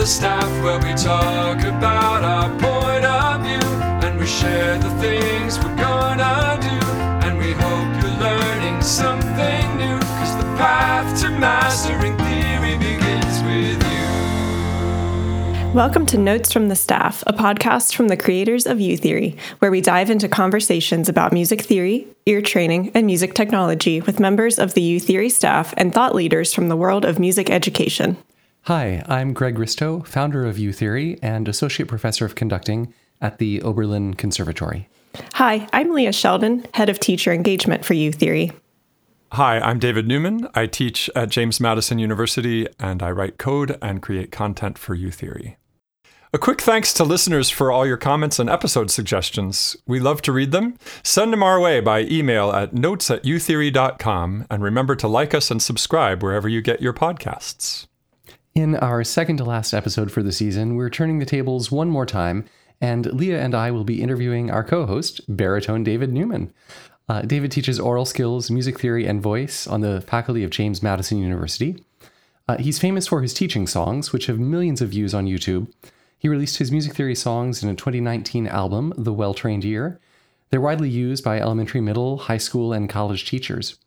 the Staff, where we talk about our point of view and we share the things we're gonna do. And we hope you're learning something new, cause the path to mastering theory begins with you. Welcome to Notes from the Staff, a podcast from the creators of uTheory, where we dive into conversations about music theory, ear training, and music technology with members of the uTheory staff and thought leaders from the world of music education. Hi, I'm Greg Ristow, founder of uTheory and associate professor of conducting at the Oberlin Conservatory. Hi, I'm Leah Sheldon, head of teacher engagement for uTheory. Hi, I'm David Newman. I teach at James Madison University and I write code and create content for uTheory. A quick thanks to listeners for all your comments and episode suggestions. We love to read them. Send them our way by email at notes at utheory.com and remember to like us and subscribe wherever you get your podcasts. In our second to last episode for the season, we're turning the tables one more time, and Leah and I will be interviewing our co host, baritone David Newman. Uh, David teaches aural skills, music theory, and voice on the faculty of James Madison University. Uh, he's famous for his teaching songs, which have millions of views on YouTube. He released his music theory songs in a 2019 album, The Well Trained Ear. They're widely used by elementary, middle, high school, and college teachers.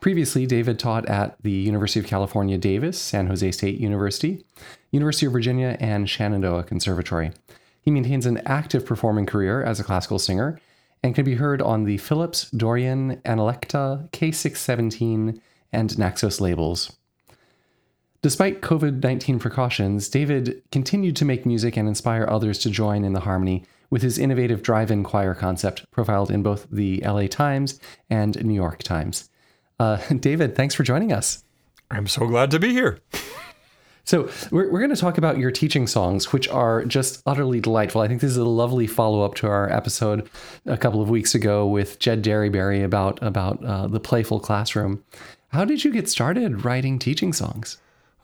Previously, David taught at the University of California, Davis, San Jose State University, University of Virginia, and Shenandoah Conservatory. He maintains an active performing career as a classical singer and can be heard on the Philips, Dorian, Analekta, K617, and Naxos labels. Despite COVID 19 precautions, David continued to make music and inspire others to join in the harmony with his innovative drive in choir concept, profiled in both the LA Times and New York Times. Uh, David, thanks for joining us. I'm so glad to be here. So, we're, we're going to talk about your teaching songs, which are just utterly delightful. I think this is a lovely follow up to our episode a couple of weeks ago with Jed Derryberry about, about uh, the playful classroom. How did you get started writing teaching songs?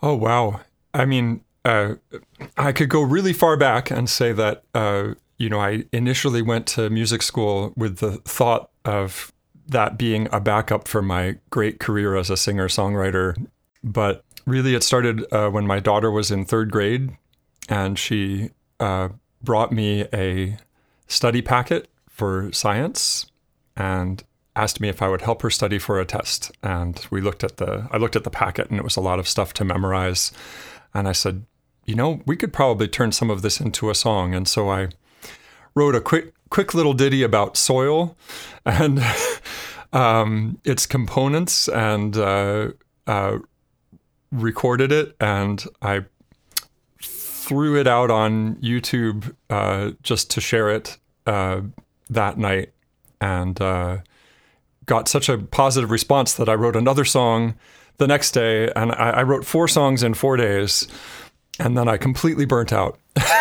Oh, wow. I mean, uh, I could go really far back and say that, uh, you know, I initially went to music school with the thought of that being a backup for my great career as a singer songwriter. But really, it started uh, when my daughter was in third grade and she uh, brought me a study packet for science and asked me if I would help her study for a test. And we looked at the I looked at the packet and it was a lot of stuff to memorize. And I said, you know, we could probably turn some of this into a song. And so I wrote a quick quick little ditty about soil and um, its components and uh, uh, recorded it. And I threw it out on YouTube uh, just to share it uh, that night. And uh, got such a positive response that I wrote another song the next day. And I, I wrote four songs in four days. And then I completely burnt out.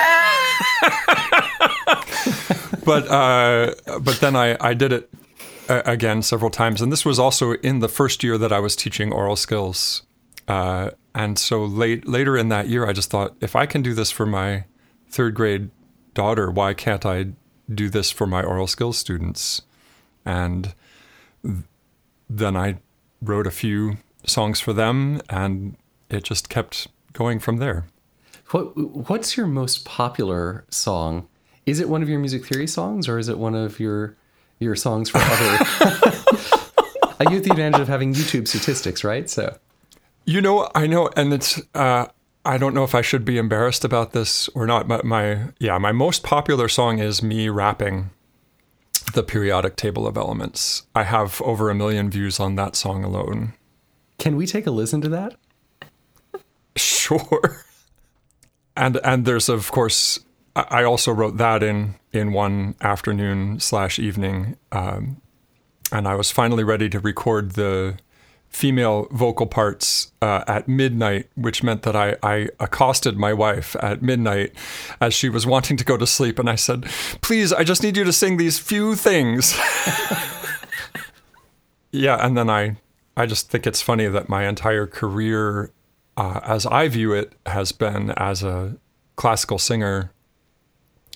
but uh, but then I, I did it uh, again several times, and this was also in the first year that I was teaching aural skills. Uh, and so late later in that year, I just thought, if I can do this for my third grade daughter, why can't I do this for my aural skills students? And then I wrote a few songs for them, and it just kept going from there. What What's your most popular song? Is it one of your music theory songs, or is it one of your your songs for other? I get the advantage of having YouTube statistics, right? So, you know, I know, and it's. Uh, I don't know if I should be embarrassed about this or not, but my yeah, my most popular song is me rapping the periodic table of elements. I have over a million views on that song alone. Can we take a listen to that? Sure. And and there's of course I also wrote that in in one afternoon slash evening, um, and I was finally ready to record the female vocal parts uh, at midnight, which meant that I, I accosted my wife at midnight as she was wanting to go to sleep, and I said, "Please, I just need you to sing these few things." yeah, and then I I just think it's funny that my entire career uh, as I view it, has been as a classical singer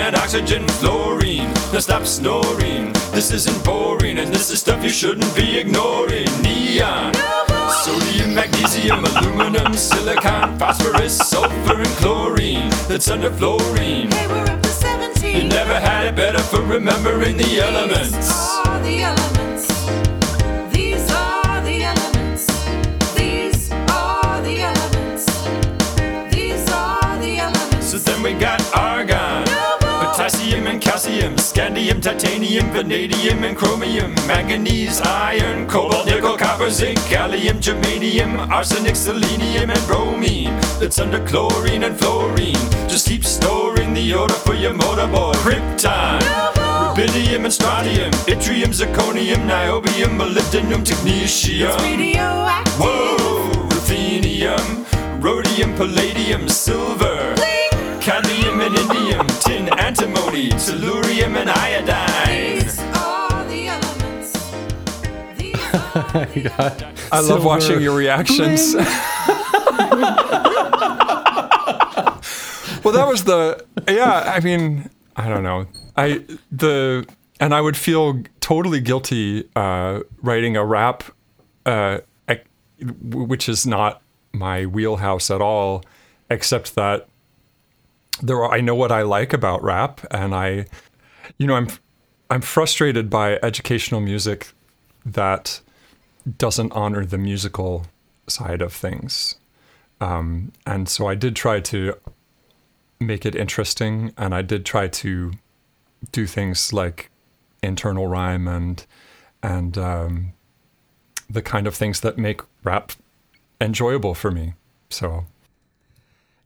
and oxygen, fluorine. Now stop snoring. This isn't boring, and this is stuff you shouldn't be ignoring. Neon. Sodium, magnesium, aluminum, silicon, phosphorus, sulfur, and chlorine. That's under fluorine. Hey, we're up to 17. You never had it better for remembering the These elements. are the elements. These are the elements. These are the elements. These are the elements. So then we got argon, potassium scandium, titanium, vanadium and chromium, manganese, iron, cobalt, nickel, copper, zinc, gallium, germanium, arsenic, selenium, and bromine. That's under chlorine and fluorine. Just keep storing the order for your motorboard. Krypton, rubidium and strontium, yttrium, zirconium, niobium, molybdenum, technetium. Radioactive. Whoa, ruthenium, rhodium, palladium, silver, cadmium and tin, antimony, tellurium and iodine. These are the elements. These are the I love watching your reactions. well, that was the yeah. I mean, I don't know. I the and I would feel totally guilty uh, writing a rap, uh, which is not my wheelhouse at all, except that there are, I know what I like about rap, and I, you know, I'm I'm frustrated by educational music that doesn't honor the musical side of things. Um, and so I did try to make it interesting, and I did try to do things like internal rhyme and and um, the kind of things that make rap enjoyable for me. So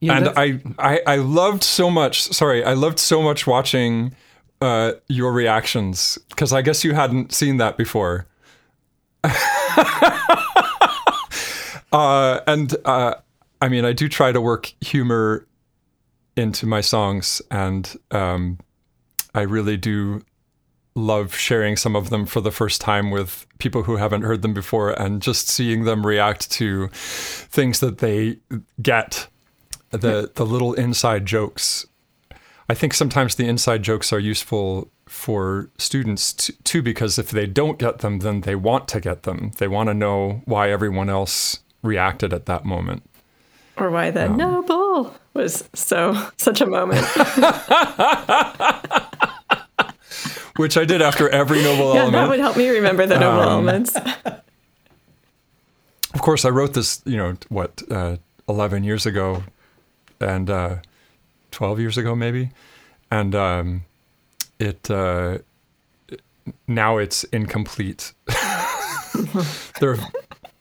You know, and I, I I loved so much. Sorry, I loved so much watching uh, your reactions because I guess you hadn't seen that before. uh, and uh, I mean, I do try to work humor into my songs, and um, I really do love sharing some of them for the first time with people who haven't heard them before, and just seeing them react to things that they get the the little inside jokes. I think sometimes the inside jokes are useful for students t- too because if they don't get them, then they want to get them. They want to know why everyone else reacted at that moment. Or why the noble was so such a moment. Which I did after every noble yeah, element. that would help me remember the noble Um, elements. of course, I wrote this, you know, what, uh, 11 years ago and uh, 12 years ago, maybe. And um, it, uh, now it's incomplete. there,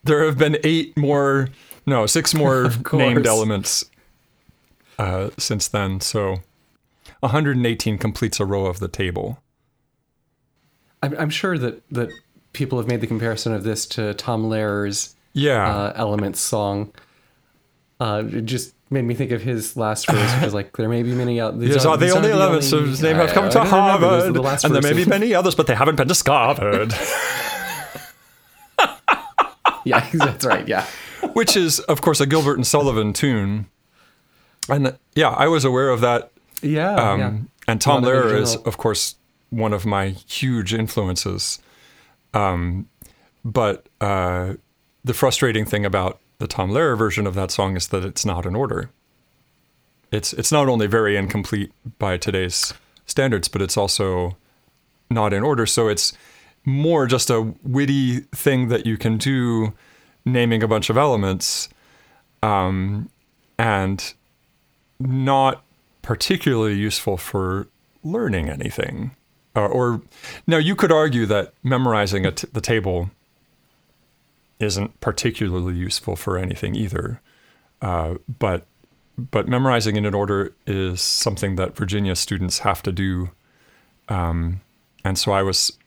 there have been eight more, no, six more named elements uh, since then. So 118 completes a row of the table. I'm, I'm sure that that people have made the comparison of this to Tom Lehrer's Yeah. uh, Elements song. Uh, just made me think of his last verse, which is like, there may be many out. these Yes, are- are the these only the of his name have come to don't remember. Those are Harvard, the and there may be many others, but they haven't been discovered. yeah, that's right. Yeah. Which is, of course, a Gilbert and Sullivan tune. And uh, yeah, I was aware of that. Yeah. Um, yeah. And Tom A lot of Lehrer is, of course, one of my huge influences. Um, but uh, the frustrating thing about the Tom Lehrer version of that song is that it's not in order. It's it's not only very incomplete by today's standards, but it's also not in order. So it's more just a witty thing that you can do, naming a bunch of elements, um, and not particularly useful for learning anything. Uh, or now you could argue that memorizing the table isn't particularly useful for anything either. Uh, but but memorizing in an order is something that Virginia students have to do. Um, and so I was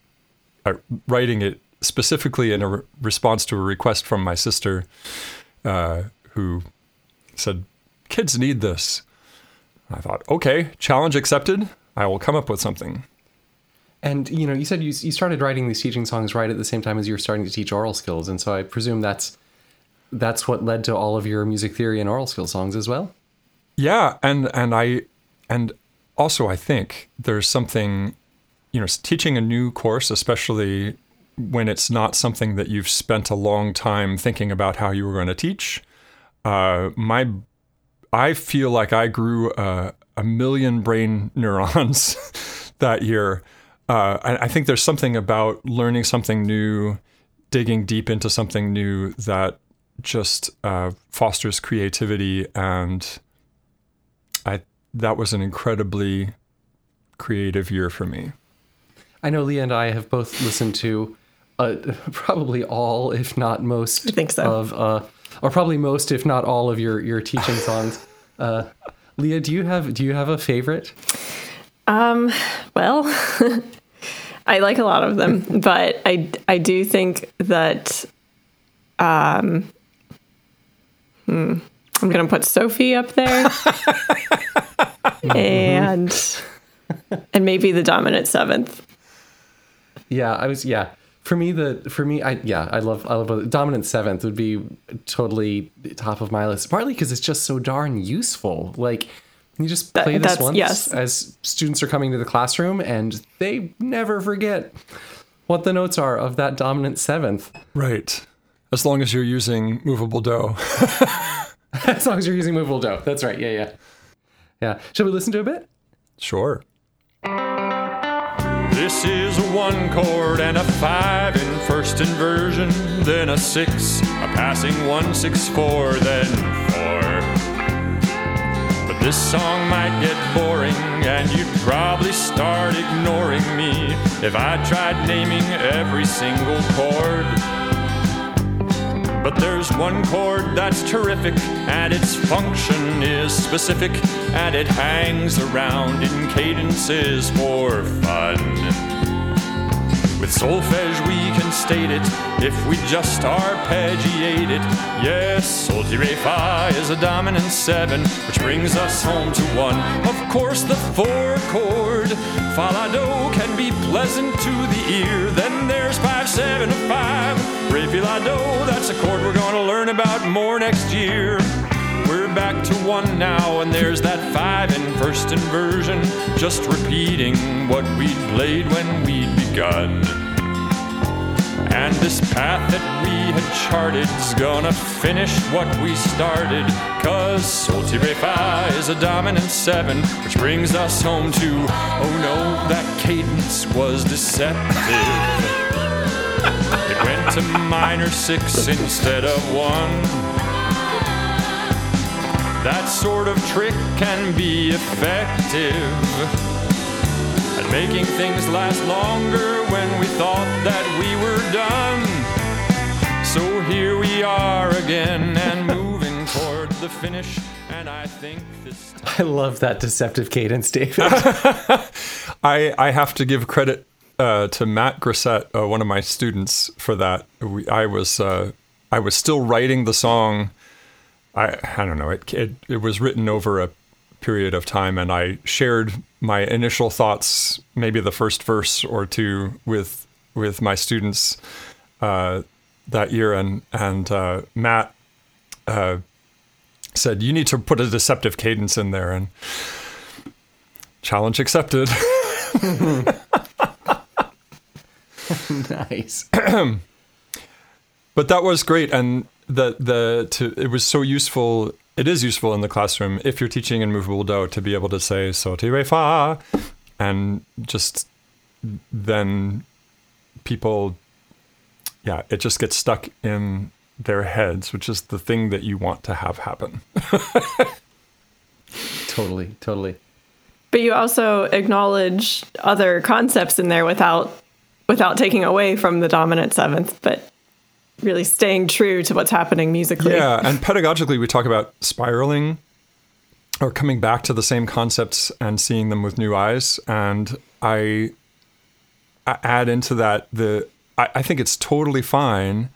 uh, writing it specifically in a re- response to a request from my sister, uh, who said, "Kids need this." I thought, okay, challenge accepted. I will come up with something. And you know, you said you you started writing these teaching songs right at the same time as you were starting to teach aural skills, and so I presume that's that's what led to all of your music theory and aural skill songs as well. Yeah, and and I and also I think there's something, you know, teaching a new course, especially when it's not something that you've spent a long time thinking about how you were going to teach. Uh, my, I feel like I grew a, a million brain neurons that year. Uh, I, I think there's something about learning something new, digging deep into something new that just uh, fosters creativity and I that was an incredibly creative year for me. I know Leah and I have both listened to uh, probably all, if not most, I think so. of, uh, or probably most, if not all, of your your teaching songs. Uh, Leah, do you have do you have a favorite? Um, Well, I like a lot of them, but I I do think that um hmm, I'm gonna put Sophie up there. and and maybe the dominant seventh. Yeah, I was. Yeah, for me, the for me, I yeah, I love I love dominant seventh would be totally top of my list. Partly because it's just so darn useful. Like you just That- play this that's- once yes. as students are coming to the classroom, and they never forget what the notes are of that dominant seventh. Right. As long as you're using movable do. as long as you're using movable do. That's right. Yeah, yeah, yeah. Shall we listen to a bit? Sure. This is a one chord and a five in first inversion, then a six, a passing one, six, four, then four. But this song might get boring, and you'd probably start ignoring me if I tried naming every single chord. But there's one chord that's terrific, and its function is specific, and it hangs around in cadences for fun. With solfege, we can state it if we just arpeggiate it. Yes, sol ti re fa is a dominant seven, which brings us home to one. Of course, the four chord fa la do can be pleasant to the ear. Then there's five seven of five re fi la do. That's a chord we're gonna learn about more next year. We're back to one now, and there's that five in first inversion, just repeating what we'd played when we'd begun. And this path that we had charted's gonna finish what we started. Cause Sol ti re fa is a dominant seven, which brings us home to oh no, that cadence was deceptive. It went to minor six instead of one. That sort of trick can be effective at making things last longer when we thought that we were done. So here we are again and moving toward the finish. And I think this time. I love that deceptive cadence, David. I, I have to give credit uh, to Matt Grissett, uh, one of my students, for that. We, I was uh, I was still writing the song. I I don't know. It, it it was written over a period of time, and I shared my initial thoughts, maybe the first verse or two, with with my students uh, that year, and and uh, Matt uh, said you need to put a deceptive cadence in there, and challenge accepted. nice. but that was great and the the to it was so useful it is useful in the classroom if you're teaching in movable do to be able to say so ti re fa and just then people yeah it just gets stuck in their heads which is the thing that you want to have happen Totally, totally. But you also acknowledge other concepts in there without without taking away from the dominant seventh, but really staying true to what's happening musically. Yeah, and pedagogically, we talk about spiraling or coming back to the same concepts and seeing them with new eyes. And I, I add into that the I, I think it's totally fine,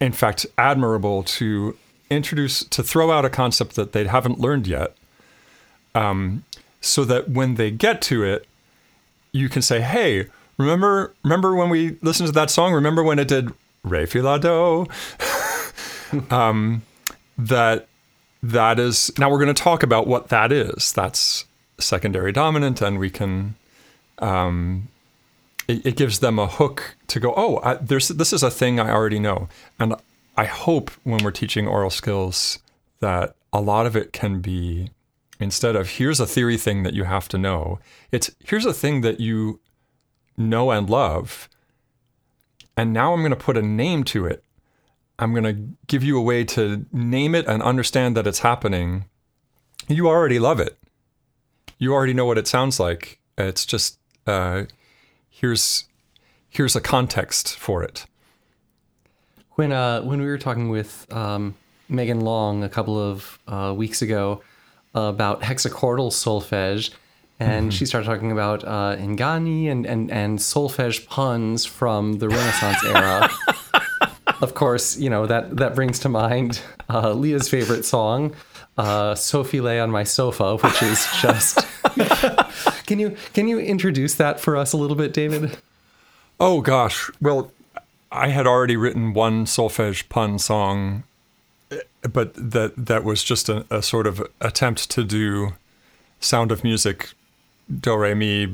in fact, admirable to introduce to throw out a concept that they haven't learned yet, um, so that when they get to it, you can say, "Hey, remember remember when we listened to that song? Remember when it did re fi la do?" um, that that is now we're going to talk about what that is. That's secondary dominant, and we can. Um, it, it gives them a hook to go. Oh, I, there's this is a thing I already know, and I hope when we're teaching aural skills that a lot of it can be instead of here's a theory thing that you have to know. It's here's a thing that you know and love, and now I'm going to put a name to it. I'm going to give you a way to name it and understand that it's happening. You already love it. You already know what it sounds like. It's just uh, here's here's a context for it. When uh when we were talking with um, Megan Long a couple of uh, weeks ago about hexachordal solfege, and she started talking about uh, Inganni and, and and solfege puns from the Renaissance era. of course, you know that that brings to mind uh, Leah's favorite song, uh, "Sophie lay on my sofa," which is just. can you can you introduce that for us a little bit, David? Oh gosh. Well, I had already written one solfege pun song, eh, but that that was just a, a sort of attempt to do Sound of Music, do re mi,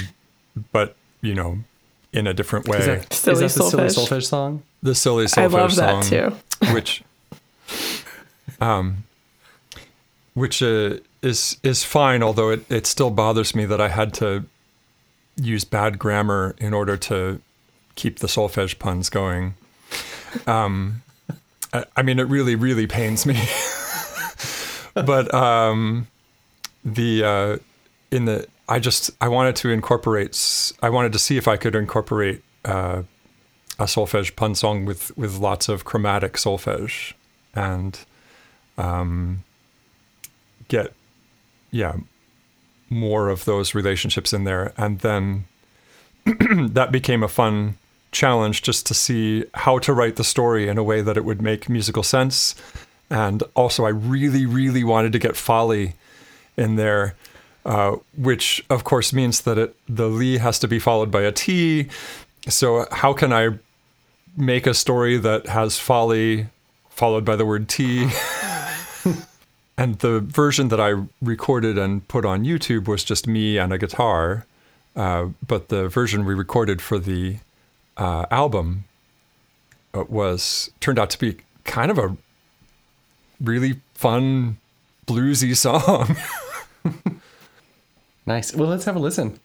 but you know, in a different way. Is that, Silly is that the silly solfege. solfege song? the silly solfege song. I love that song, too. which, um, which uh, is is fine. Although it it still bothers me that I had to use bad grammar in order to keep the solfege puns going. Um, I, I mean, it really really pains me. but um, the uh, in the I just I wanted to incorporate. I wanted to see if I could incorporate. Uh, a solfege pun song with with lots of chromatic solfege and um, get yeah more of those relationships in there and then that became a fun challenge just to see how to write the story in a way that it would make musical sense and also I really really wanted to get folly in there uh, which of course means that it the Lee has to be followed by a T so how can I make a story that has folly followed by the word T? and the version that I recorded and put on YouTube was just me and a guitar. Uh, but the version we recorded for the uh, album uh, was turned out to be kind of a really fun bluesy song. Nice. Well, let's have a listen.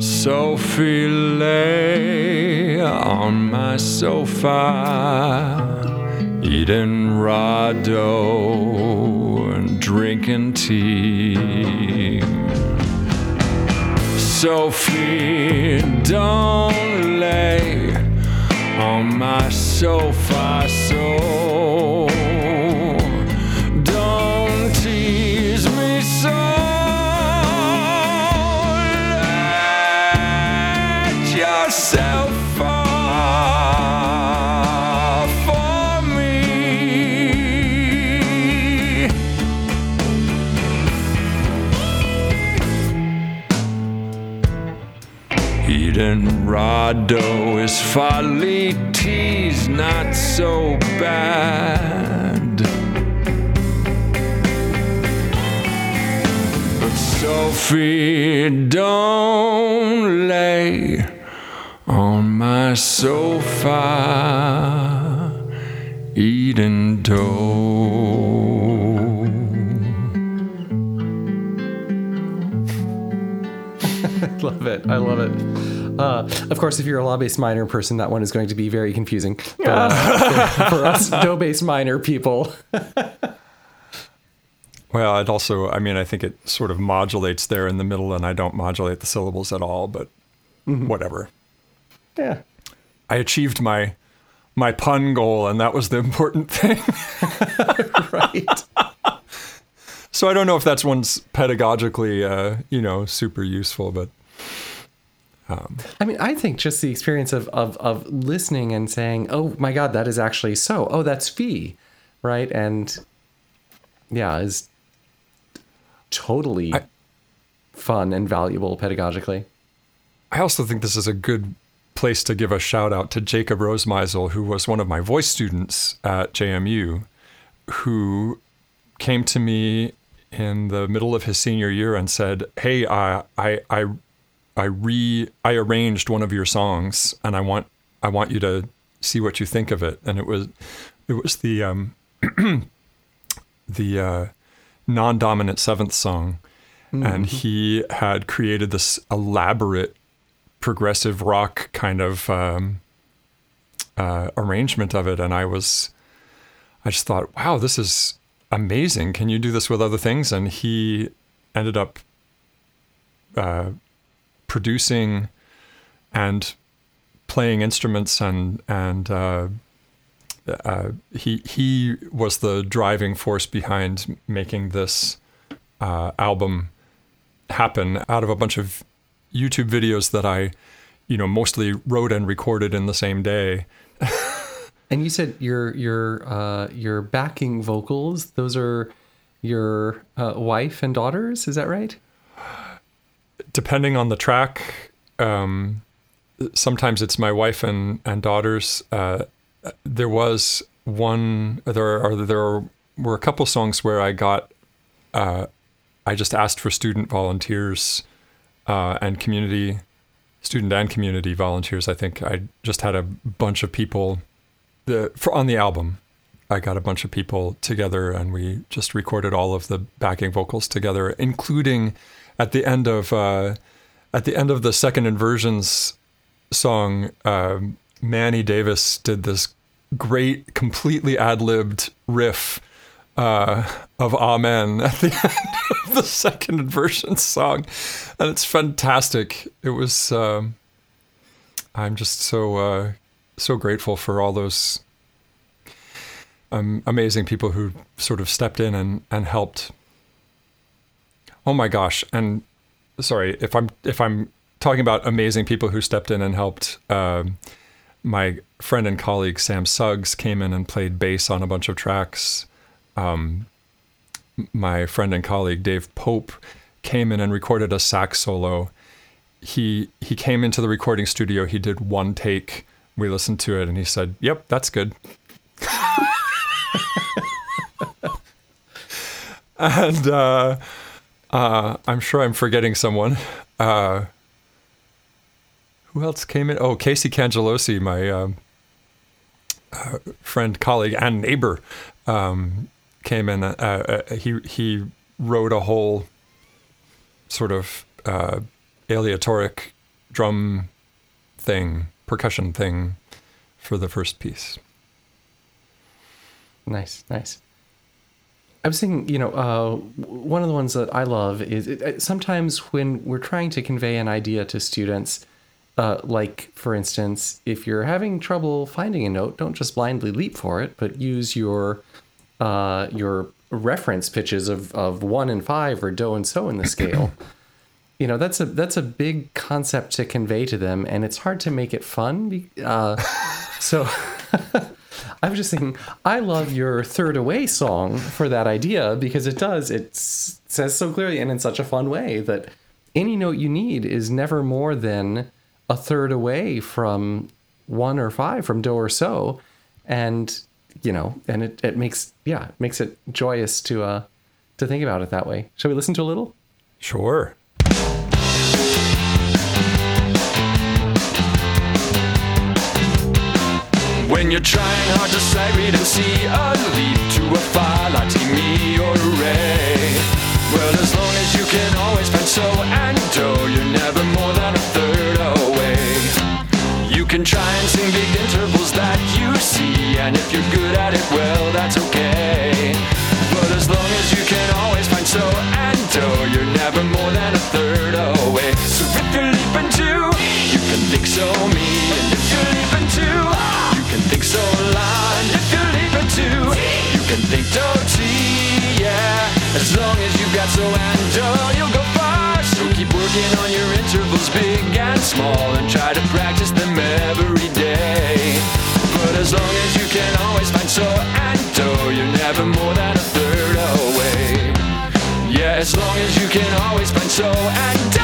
Sophie lay on my sofa, eating raw dough and drinking tea. Sophie, don't lay on my sofa so. Dough is folly, tea's not so bad. But Sophie, don't lay on my sofa eating dough. I love it. I love it. Uh, of course, if you're a la based minor person, that one is going to be very confusing. But uh, for, for us do based minor people, well, it also, I mean, I think it sort of modulates there in the middle, and I don't modulate the syllables at all, but whatever. yeah. I achieved my my pun goal, and that was the important thing. Right. So I don't know if that's one's pedagogically, uh, you know, super useful, but I mean, I think just the experience of, of, of listening and saying, oh my God, that is actually so. Oh, that's fee. Right. And yeah, is totally I- fun and valuable pedagogically. I also think this is a good place to give a shout out to Jacob Rosemeisel, who was one of my voice students at JMU, who came to me in the middle of his senior year and said, "Hey, I I I I re I arranged one of your songs, and I want I want you to see what you think of it." And it was it was the um, the uh, non-dominant seventh song, and he had created this elaborate progressive rock kind of um, uh, arrangement of it, and I was I just thought, wow, this is amazing. Can you do this with other things? And he ended up uh, producing and playing instruments and and uh, uh, he he was the driving force behind making this uh, album happen out of a bunch of YouTube videos that I, you know, mostly wrote and recorded in the same day. And you said your your uh, your backing vocals; those are your uh, wife and daughters. Is that right? Depending on the track, um, sometimes it's my wife and and daughters. Uh, there was one. There are there were a couple songs where I got. Uh, I just asked for student volunteers uh, and community, student and community volunteers. I think I just had a bunch of people. The for on the album, I got a bunch of people together and we just recorded all of the backing vocals together, including at the end of uh, at the end of the second inversions song, um, Manny Davis did this great, completely ad libbed riff uh, of Amen at the end of the second inversion song, and it's fantastic. It was. Um, I'm just so uh, so grateful for all those um, amazing people who sort of stepped in and, and helped. Oh my gosh! And sorry if I'm if I'm talking about amazing people who stepped in and helped. Um, my friend and colleague Sam Suggs came in and played bass on a bunch of tracks. Um, my friend and colleague Dave Pope came in and recorded a sax solo. He he came into the recording studio. He did one take. We listened to it, and he said, "Yep, that's good." and uh, uh, I'm sure I'm forgetting someone. Uh, who else came in? Oh, Casey Cangelosi, my um, uh, friend, colleague, and neighbor, um, came in. Uh, uh, he he wrote a whole sort of uh, aleatoric drum thing, percussion thing, for the first piece. Nice, nice. I was thinking, you know, uh, one of the ones that I love is it, it- sometimes when we're trying to convey an idea to students, uh, like for instance, if you're having trouble finding a note, don't just blindly leap for it, but use your uh, your reference pitches of, of one and five or do and so in the scale. you know, that's a that's a big concept to convey to them, and it's hard to make it fun. Uh, so. I was just thinking, I love your third away song for that idea because it does. It says so clearly and in such a fun way that any note you need is never more than a third away from one or five from do or so. And, you know, and it, it makes, yeah, it makes it joyous to, uh, to think about it that way. Shall we listen to a little? Sure. When you're trying hard to sight read and see a leap to a like me or Ray. Well, as long as you can always find so and do, you're never more than a third away. You can try and sing big intervals that you see, and if you're good at it, well, that's okay. But as long as you can always find so As long as you've got so and do, you'll go far. So keep working on your intervals, big and small, and try to practice them every day. But as long as you can always find so and do, you're never more than a third away. Yeah, as long as you can always find so and do,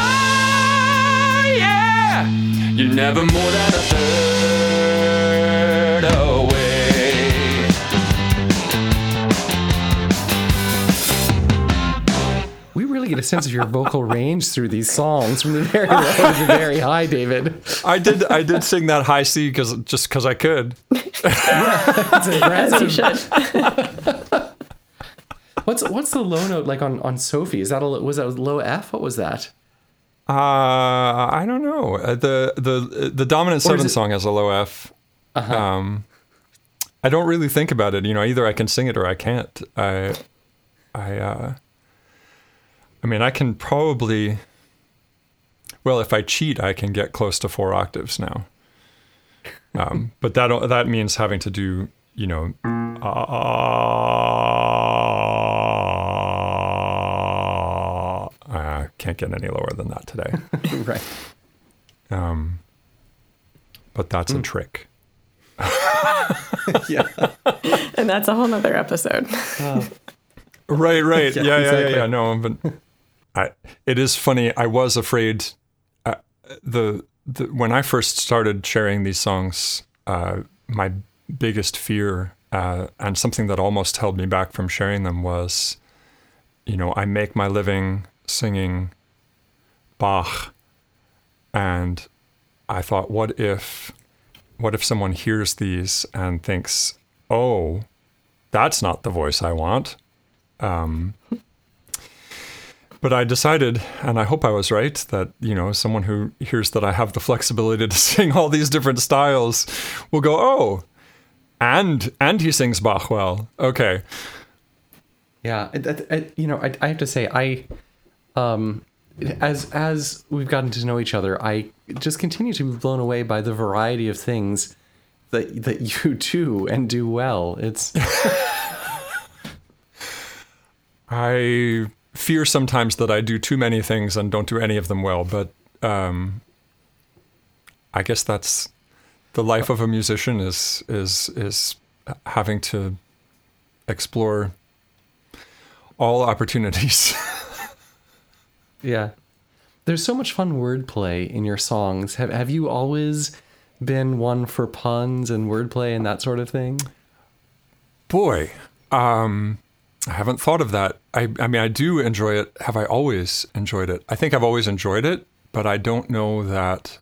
yeah. You're never more than a third away. Get a sense of your vocal range through these songs, from the very low to the very high, David. I did I did sing that high C because just because I could. It's As you should. What's what's the low note like on on Sophie? Is that a was that a low F? What was that? Uh, I don't know. Uh, the the the dominant Or seven it- song has a low F. Um, I don't really think about it. You know, either I can sing it or I can't. I I uh, I mean, I can probably. Well, if I cheat, I can get close to four octaves now. Um, but that that means having to do, you know, uh, I can't get any lower than that today. right. Um, but that's a trick. Yeah. And that's a whole nother episode. Right, right. Yeah, Yeah, yeah, yeah, exactly. yeah. No, but I, it is funny. I was afraid. Uh, the, the when I first started sharing these songs, uh, my biggest fear uh, and something that almost held me back from sharing them was, you know, I make my living singing Bach, and I thought, what if, what if someone hears these and thinks, oh, that's not the voice I want. Um, but I decided, and I hope I was right, that you know someone who hears that I have the flexibility to sing all these different styles will go, oh, and and he sings Bach well. Okay, Yeah, I, I- you know, I, I have to say, I, um, as as we've gotten to know each other, I just continue to be blown away by the variety of things that that you do and do well. It's I fear sometimes that I do too many things and don't do any of them well, but um, I guess that's the life of a musician is is is having to explore all opportunities. yeah. There's so much fun wordplay in your songs. Have have you always been one for puns and wordplay and that sort of thing? Boy, um, I haven't thought of that. I, I mean, I do enjoy it. Have I always enjoyed it? I think I've always enjoyed it, but I don't know that.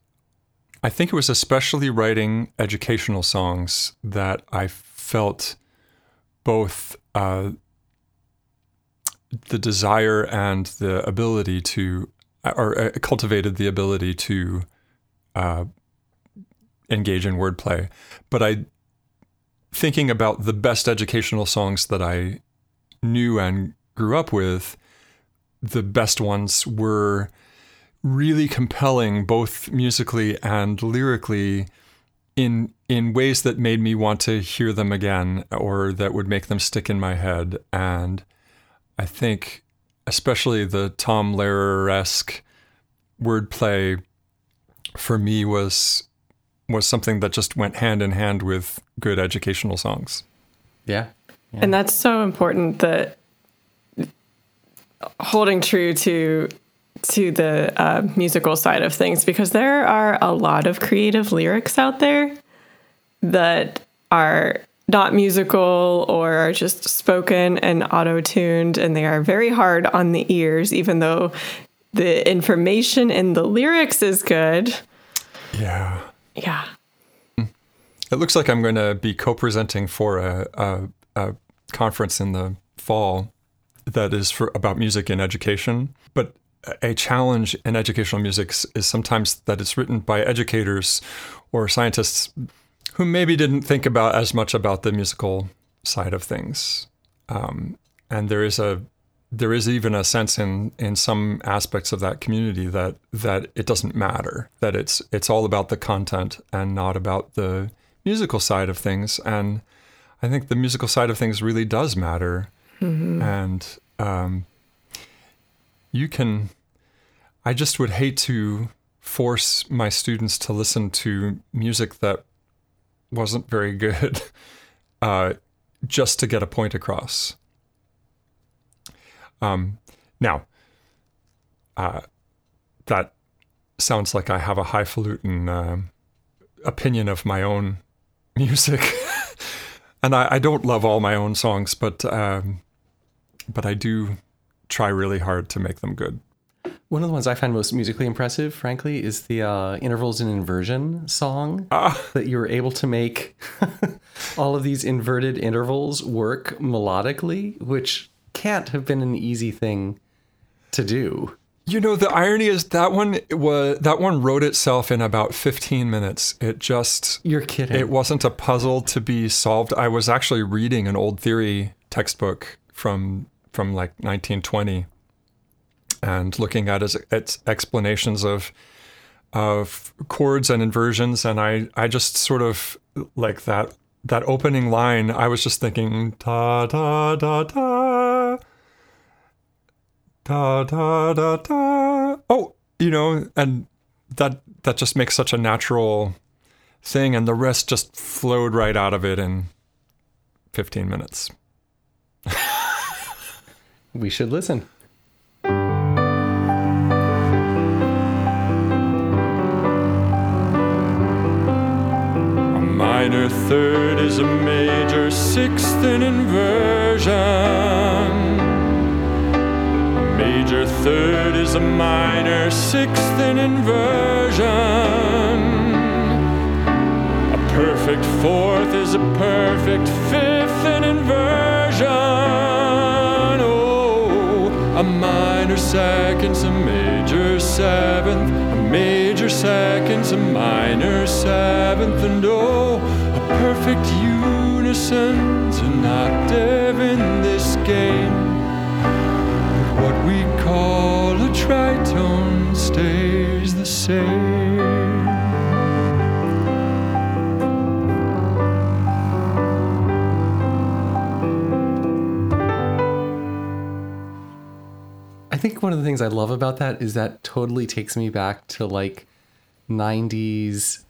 I think it was especially writing educational songs that I felt both uh, the desire and the ability to, or uh, cultivated the ability to uh, engage in wordplay. But I thinking about the best educational songs that I knew and grew up with, the best ones were really compelling, both musically and lyrically, in in ways that made me want to hear them again, or that would make them stick in my head. And I think, especially the Tom Lehrer esque wordplay, for me was was something that just went hand in hand with good educational songs. Yeah. And that's so important that holding true to to the uh, musical side of things because there are a lot of creative lyrics out there that are not musical or are just spoken and auto-tuned and they are very hard on the ears even though the information in the lyrics is good. Yeah. yeah. It looks like I'm going to be co-presenting for a, a, a conference in the fall that is for about music and education. But a challenge in educational music is sometimes that it's written by educators or scientists who maybe didn't think about as much about the musical side of things. Um, and there is a there is even a sense in in some aspects of that community that that it doesn't matter that it's it's all about the content and not about the musical side of things and I think the musical side of things really does matter. And um, you can I just would hate to force my students to listen to music that wasn't very good uh, just to get a point across. Um, now, uh, that sounds like I have a highfalutin um opinion of my own music, and I, I don't love all my own songs, but um, but I do try really hard to make them good. One of the ones I find most musically impressive, frankly, is the uh, intervals and inversion song that you were able to make all of these inverted intervals work melodically, which can't have been an easy thing to do. You know, the irony is that one was that one wrote itself in about 15 minutes. It just You're kidding. it wasn't a puzzle to be solved. I was actually reading an old theory textbook from from like 1920 and looking at its, its explanations of of chords and inversions and I I just sort of like that that opening line I was just thinking ta ta ta ta da da da da. Oh, you know, and that that just makes such a natural thing, and the rest just flowed right out of it in fifteen minutes. we should listen. A minor third is a major sixth in inversion. A third is a minor sixth in inversion. A perfect fourth is a perfect fifth in inversion. Oh, a minor second's a major seventh, a major second's a minor seventh, and oh, a perfect unison's an octave in this game. Same. I think one of the things I love about that is that totally takes me back to like 90s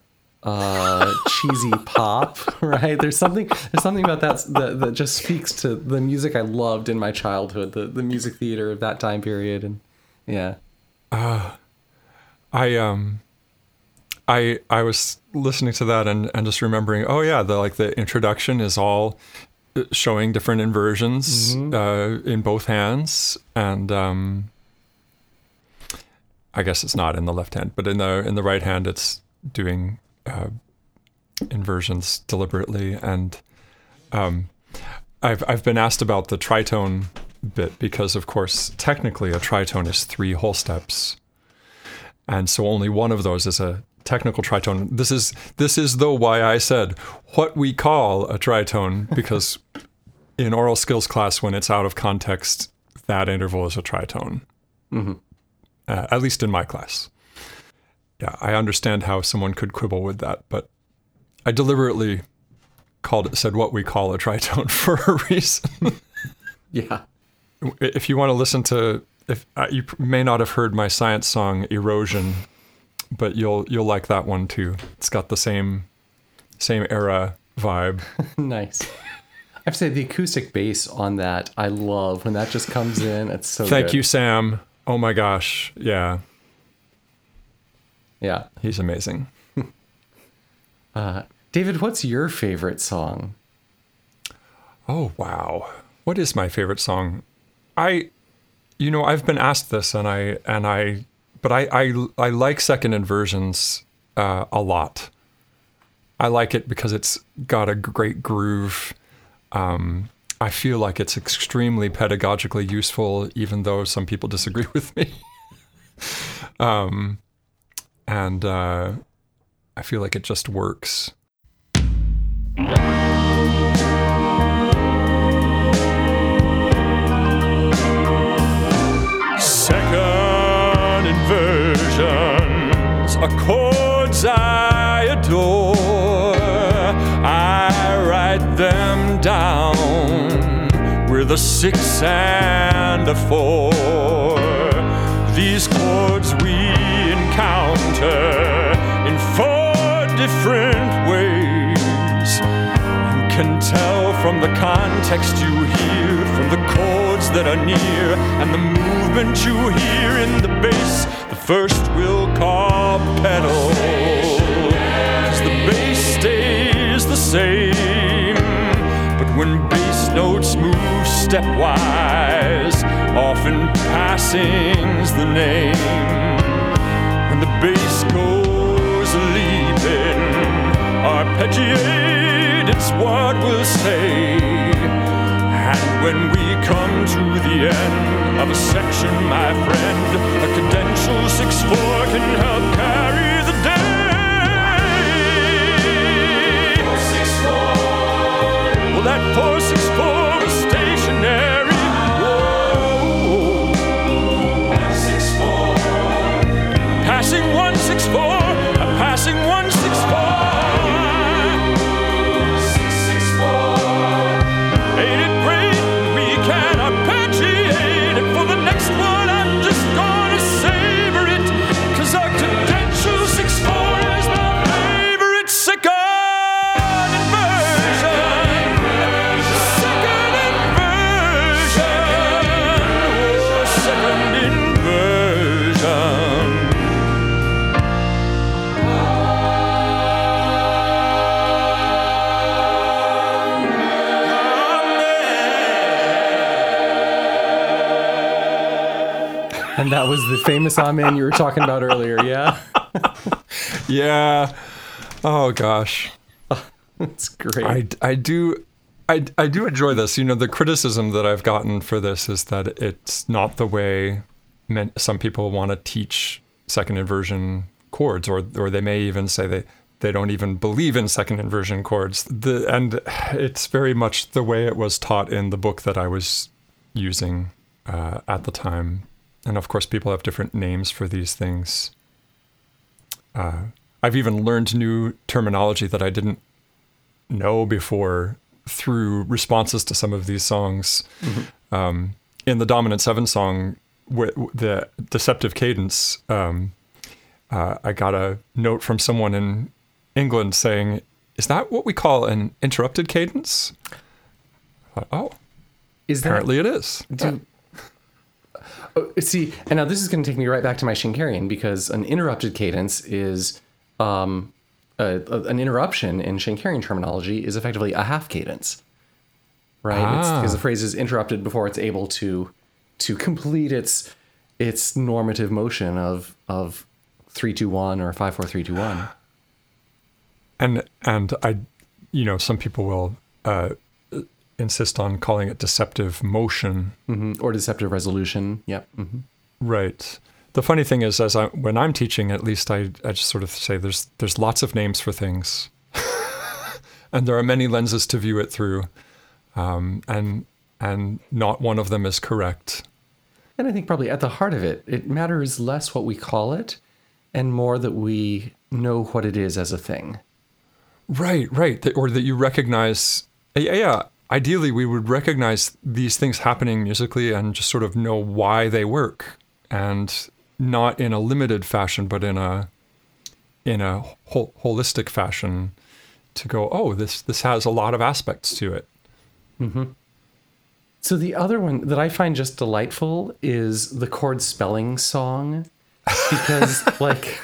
uh cheesy pop right there's something there's something about that, that that just speaks to the music i loved in my childhood the the music theater of that time period and yeah I um I I was listening to that and, and just remembering, oh yeah, the like the introduction is all uh, showing different inversions uh, in both hands, and um, I guess it's not in the left hand, but in the in the right hand, it's doing uh, inversions deliberately. And um, I've I've been asked about the tritone bit because, of course, technically a tritone is three whole steps and so only one of those is a technical tritone. This is this is though why I said what we call a tritone because in aural skills class when it's out of context that interval is a tritone. Uh, at least in my class. Yeah, I understand how someone could quibble with that, but I deliberately called it said what we call a tritone for a reason. yeah if you want to listen to if uh, you may not have heard my science song erosion but you'll you'll like that one too. It's got the same same era vibe. Nice. I have to say the acoustic bass on that i love. When that just comes in it's so thank good. you sam. Oh my gosh. Yeah. Yeah. He's amazing. David what's your favorite song? Oh wow. What is my favorite song? I you know i've been asked this and i and i but i i, I like second inversions uh, a lot I like it because it's got a great groove. Um, I feel like it's extremely pedagogically useful, even though some people disagree with me. um, and uh, I feel like it just works. Inversions, accords I adore. I write them down with a six and a four. These chords we encounter in four different ways. You can tell from the context you hear, the chords that are near, and the movement you hear in the bass. The first we'll carp pedal. Cause the bass stays the same. But when bass notes move stepwise, often passing's the name. When the bass goes leaping, arpeggiate, it's what we'll say. When we come to the end of a section, my friend, a cadential 6-4 can help carry the And that was the famous amen you were talking about earlier. Yeah, Yeah. Oh gosh. it's great. I, I do I, I do enjoy this. You know, the criticism that I've gotten for this is that it's not the way some people want to teach second inversion chords, or or they may even say they they don't even believe in second inversion chords. The and it's very much the way it was taught in the book that I was using uh, at the time. And of course, people have different names for these things. Uh, I've even learned new terminology that I didn't know before through responses to some of these songs. Um, in the Dominant Seven song, wi- the Deceptive Cadence, um, uh, I got a note from someone in England saying, Is that what we call an interrupted cadence? Thought, oh, Is that apparently it is. Do, Oh, see, and now this is going to take me right back to my Schenkerian because an interrupted cadence is um, a, a- an interruption in Schenkerian terminology is effectively a half cadence, right? It's Ah. because the phrase is interrupted before it's able to to complete its its normative motion of of three two one or five four three two one. and and I, you know, some people will uh, insist on calling it deceptive motion. Mhm. or deceptive resolution. Yep. hmm Right. The funny thing is, as I when I'm teaching, at least I, I just sort of say there's there's lots of names for things, and there are many lenses to view it through, um, and and not one of them is correct. And I think probably at the heart of it, it matters less what we call it, and more that we know what it is as a thing. Right, right. Or that you recognize, yeah, yeah. Ideally, we would recognize these things happening musically and just sort of know why they work, and not in a limited fashion, but in a in a hol- holistic fashion. To go, oh, this this has a lot of aspects to it. Mm-hmm. So the other one that I find just delightful is the chord spelling song, because like,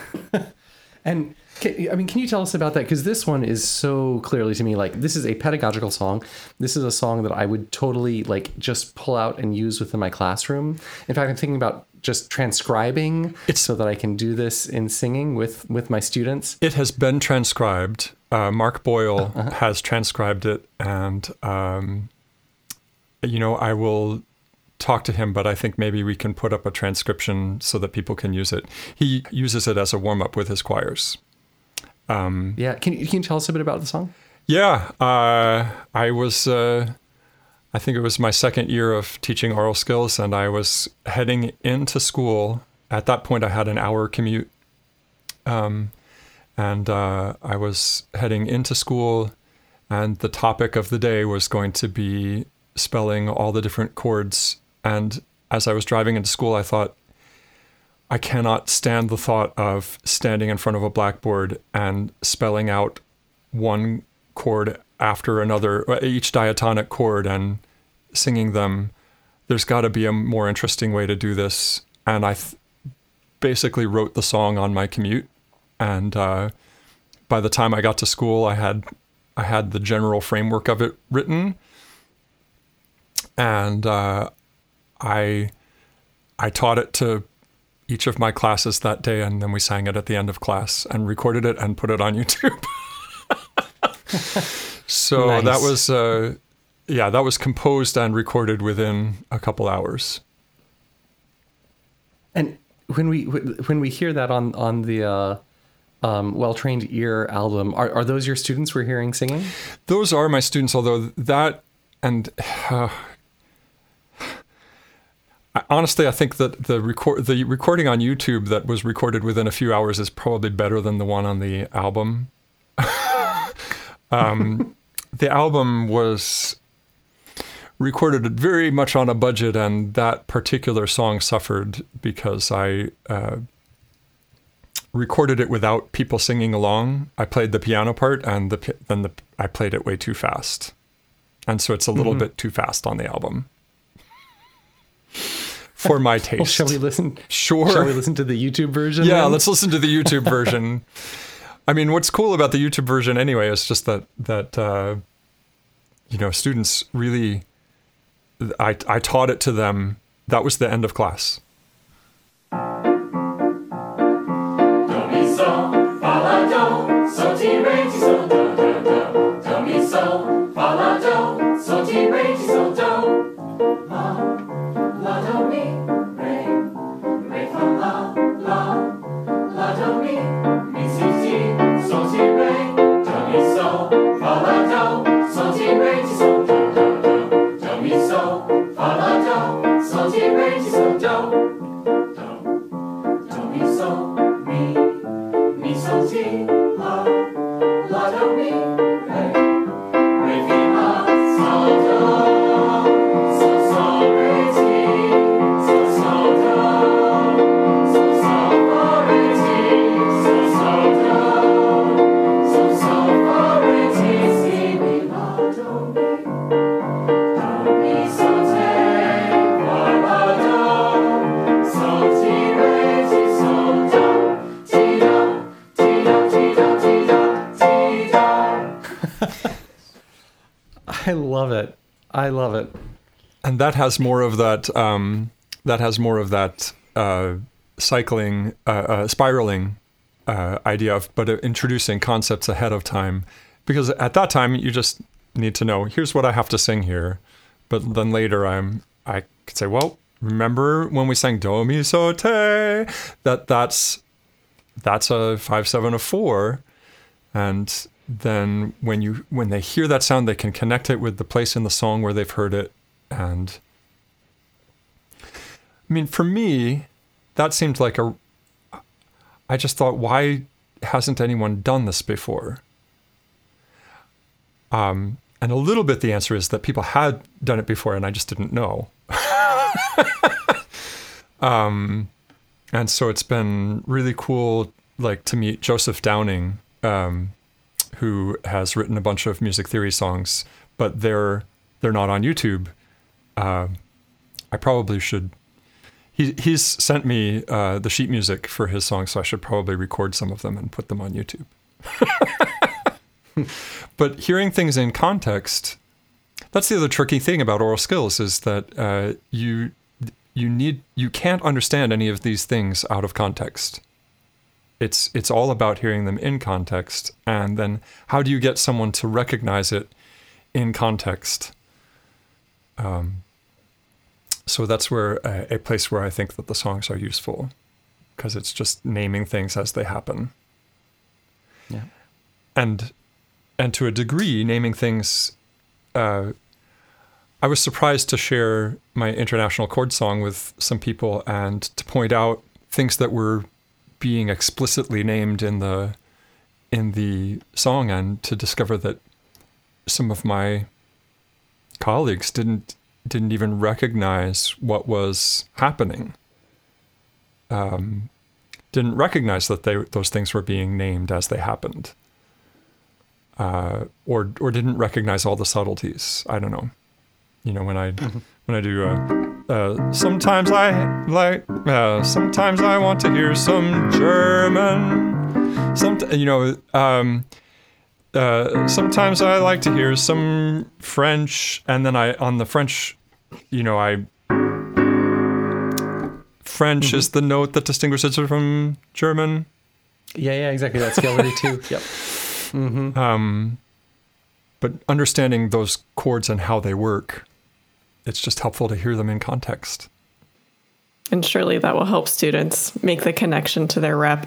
and can, I mean, can you tell us about that? Because this one is so clearly to me like this is a pedagogical song. This is a song that I would totally like just pull out and use within my classroom. In fact, I'm thinking about just transcribing it so that I can do this in singing with with my students. It has been transcribed. Uh, Mark Boyle has transcribed it, and um, you know, I will talk to him, but I think maybe we can put up a transcription so that people can use it. He uses it as a warm up with his choirs. Yeah, can you can you tell us a bit about the song? Yeah, uh, I was. Uh, I think it was my second year of teaching aural skills, and I was heading into school. At that point, I had an hour commute, um, and uh, I was heading into school, and the topic of the day was going to be spelling all the different chords. And as I was driving into school, I thought, I cannot stand the thought of standing in front of a blackboard and spelling out one chord after another, uh, each diatonic chord, and singing them. There's got to be a more interesting way to do this. And I, th- basically wrote the song on my commute, and uh, by the time I got to school, I had I had the general framework of it written, and uh, I I taught it to each of my classes that day, and then we sang it at the end of class and recorded it and put it on YouTube. so Nice. that was uh, yeah, that was composed and recorded within a couple hours. And when we when we hear that on on the uh, um, well trained ear album, are, are those your students we're hearing singing? Those are my students, although that and uh, I- honestly, I think that the record the recording on YouTube that was recorded within a few hours is probably better than the one on the album. um, the album was recorded very much on a budget, and that particular song suffered because I. Uh, recorded it without people singing along. I played the piano part, and the then the I played it way too fast, and so it's a little bit too fast on the album for my taste. Well, shall we listen? Sure. Shall we listen to the YouTube version? Yeah, then? let's listen to the YouTube version. I mean, what's cool about the YouTube version anyway is just that that uh, you know students really. I I taught it to them. That was the end of class. Do mi sol, fa la do, so ti re ti has more of that um, that has more of that uh, cycling uh, uh, spiraling uh, idea of but uh, introducing concepts ahead of time. Because at that time you just need to know here's what I have to sing here. But then later I'm I could say well remember when we sang do mi so te? That that's that's a five seven a four. And then when you when they hear that sound they can connect it with the place in the song where they've heard it. And I mean, for me, that seemed like a. I just thought, why hasn't anyone done this before? Um, and a little bit the answer is that people had done it before, and I just didn't know. um, and so it's been really cool, like to meet Joseph Downing, um, who has written a bunch of music theory songs, but they're they're not on YouTube. Uh, I probably should. He he's sent me uh, the sheet music for his songs, so I should probably record some of them and put them on YouTube. but hearing things in context, that's the other tricky thing about aural skills is that uh, you you need you can't understand any of these things out of context. It's it's all about hearing them in context, and then how do you get someone to recognize it in context? Um, so that's where a, a place where I think that the songs are useful, because it's just naming things as they happen, Yeah. and and to a degree, naming things. Uh, I was surprised to share my international chord song with some people and to point out things that were being explicitly named in the in the song and to discover that some of my colleagues didn't didn't even recognize what was happening. Um, didn't recognize that they those things were being named as they happened, uh, or or didn't recognize all the subtleties. I don't know. You know, when I when I do uh, uh, sometimes I like. Uh, sometimes I want to hear some German. Some, you know. Um, uh, sometimes I like to hear some French, and then I on the French, you know, I French is the note that distinguishes it from German. Yeah, yeah, exactly. That scale already too. Yep. Um, but understanding those chords and how they work, it's just helpful to hear them in context. And surely that will help students make the connection to their rep.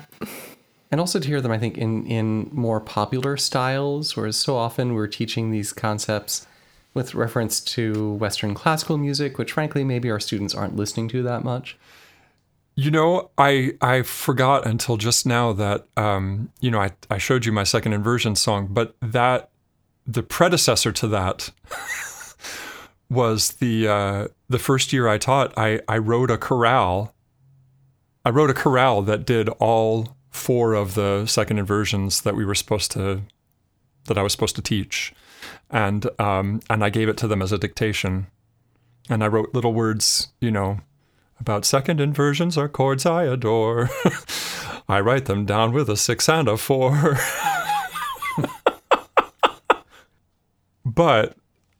And also to hear them, I think, in, in more popular styles, whereas so often we're teaching these concepts with reference to Western classical music, which frankly maybe our students aren't listening to that much. You know, I I forgot until just now that um, you know I, I showed you my second inversion song, but that the predecessor to that was the uh, the first year I taught. I I wrote a chorale. I wrote a chorale that did all four of the second inversions that we were supposed to that I was supposed to teach, and um, and I gave it to them as a dictation, and I wrote little words, you know, about second inversions are chords I adore. I write them down with a six and a four. but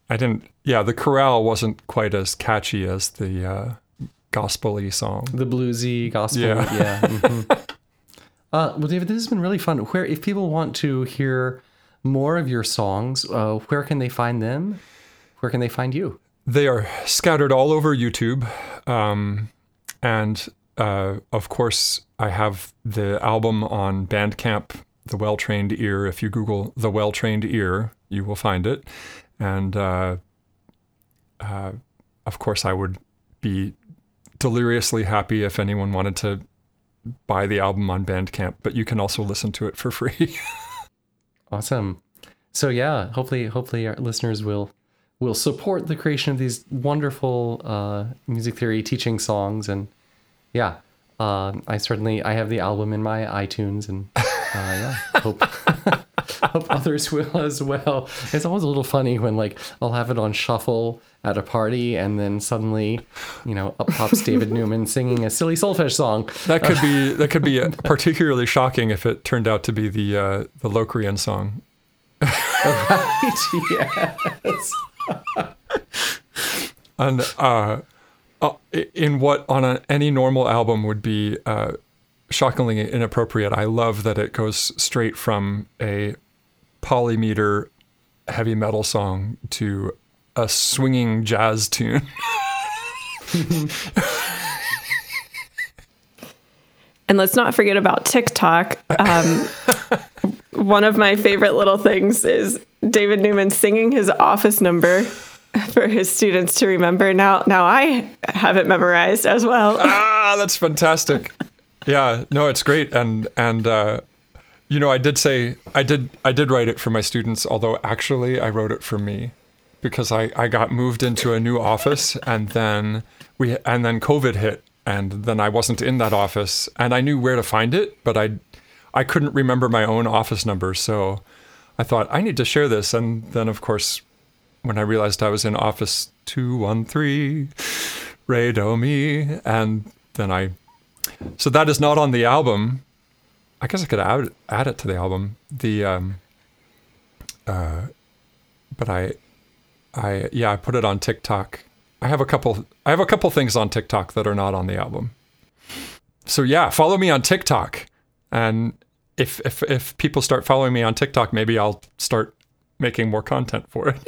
I didn't. Yeah, the chorale wasn't quite as catchy as the uh, gospel-y song. The bluesy gospel. Yeah. yeah mhm. uh, well, David, this has been really fun. Where, if people want to hear more of your songs, uh, where can they find them? Where can they find you? They are scattered all over YouTube. Um, and uh, of course, I have the album on Bandcamp, The Well Trained Ear. If you Google The Well Trained Ear, you will find it. And uh, uh, of course, I would be deliriously happy if anyone wanted to buy the album on Bandcamp, but you can also listen to it for free. Awesome. So yeah, hopefully, hopefully our listeners will will support the creation of these wonderful uh, music theory teaching songs, and yeah, um, I certainly I have the album in my iTunes, and uh, yeah, hope hope others will as well. It's always a little funny when like I'll have it on shuffle at a party, and then suddenly, you know, up pops David Newman singing a silly soulfish song. that could be that could be particularly shocking if it turned out to be the uh, the Locrian song. right. yes. and uh, uh, in what on a, any normal album would be uh, shockingly inappropriate. I love that it goes straight from a polymeter heavy metal song to a swinging jazz tune. And let's not forget about TikTok. Um, one of my favorite little things is David Newman singing his office number for his students to remember. Now, now I have it memorized as well. ah, that's fantastic. Yeah, no, it's great, and and uh, you know, I did say I did I did write it for my students, although actually I wrote it for me because I I got moved into a new office, and then we and then COVID hit, and then I wasn't in that office, and I knew where to find it, but I I couldn't remember my own office number, so I thought I need to share this, and then of course when I realized I was in office 213, Ray Me, and then I. So that is not on the album. I guess I could add, add it to the album. The. Um, uh, but I. I yeah I put it on TikTok. I have a couple I have a couple things on TikTok that are not on the album. So yeah, follow me on TikTok. And if if if people start following me on TikTok, maybe I'll start making more content for it.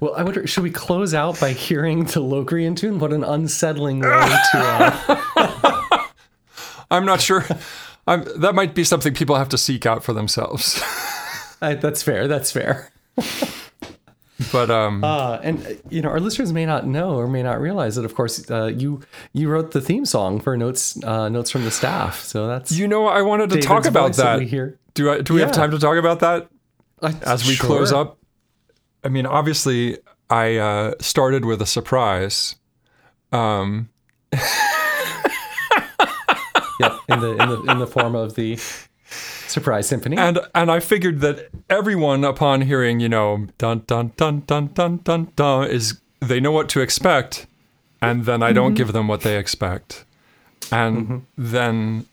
Well, I wonder, should we close out by hearing the Locrian tune? What an unsettling way to. Uh, I'm not sure. I'm, that might be something people have to seek out for themselves. I, that's fair. That's fair. but um, Uh, and you know, our listeners may not know or may not realize that, of course, uh, you you wrote the theme song for notes uh, notes from the staff. So that's you know, I wanted to David's talk about that that. Do I, do we have time to talk about that as we sure. close up? I mean, obviously, I uh, started with a surprise. Um, Yep, in the in the in the form of the surprise symphony. and and I figured that everyone, upon hearing, you know, dun dun dun dun dun dun dun, is they know what to expect. and then I don't give them what they expect, and then,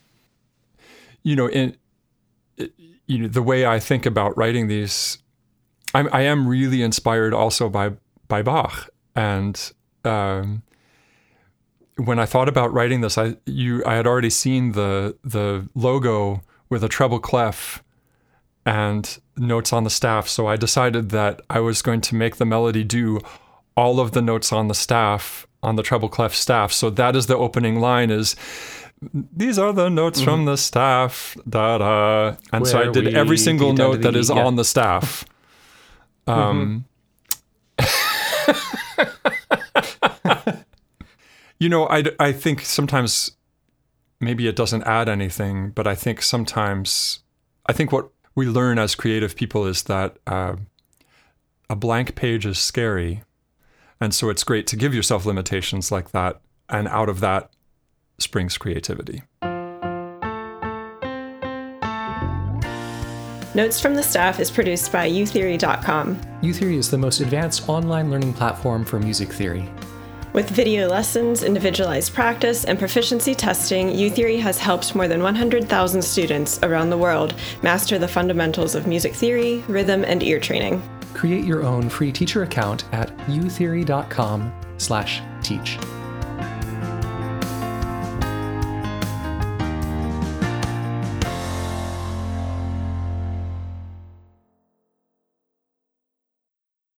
you know, in you know the way I think about writing these, I'm, I am really inspired also by by Bach, and um, when I thought about writing this, I you I had already seen the the logo with a treble clef and notes on the staff, so I decided that I was going to make the melody do all of the notes on the staff on the treble clef staff. So that is the opening line is these are the notes from the staff da da and so I did every single get down to note the that is yeah. on the staff. Um You know, I, I think sometimes maybe it doesn't add anything, but I think sometimes, I think what we learn as creative people is that uh, a blank page is scary. And so it's great to give yourself limitations like that. And out of that springs creativity. Notes from the Staff is produced by utheory.com. Utheory is the most advanced online learning platform for music theory. With video lessons, individualized practice, and proficiency testing, uTheory has helped more than 100,000 students around the world master the fundamentals of music theory, rhythm, and ear training. Create your own free teacher account at utheory.com/teach.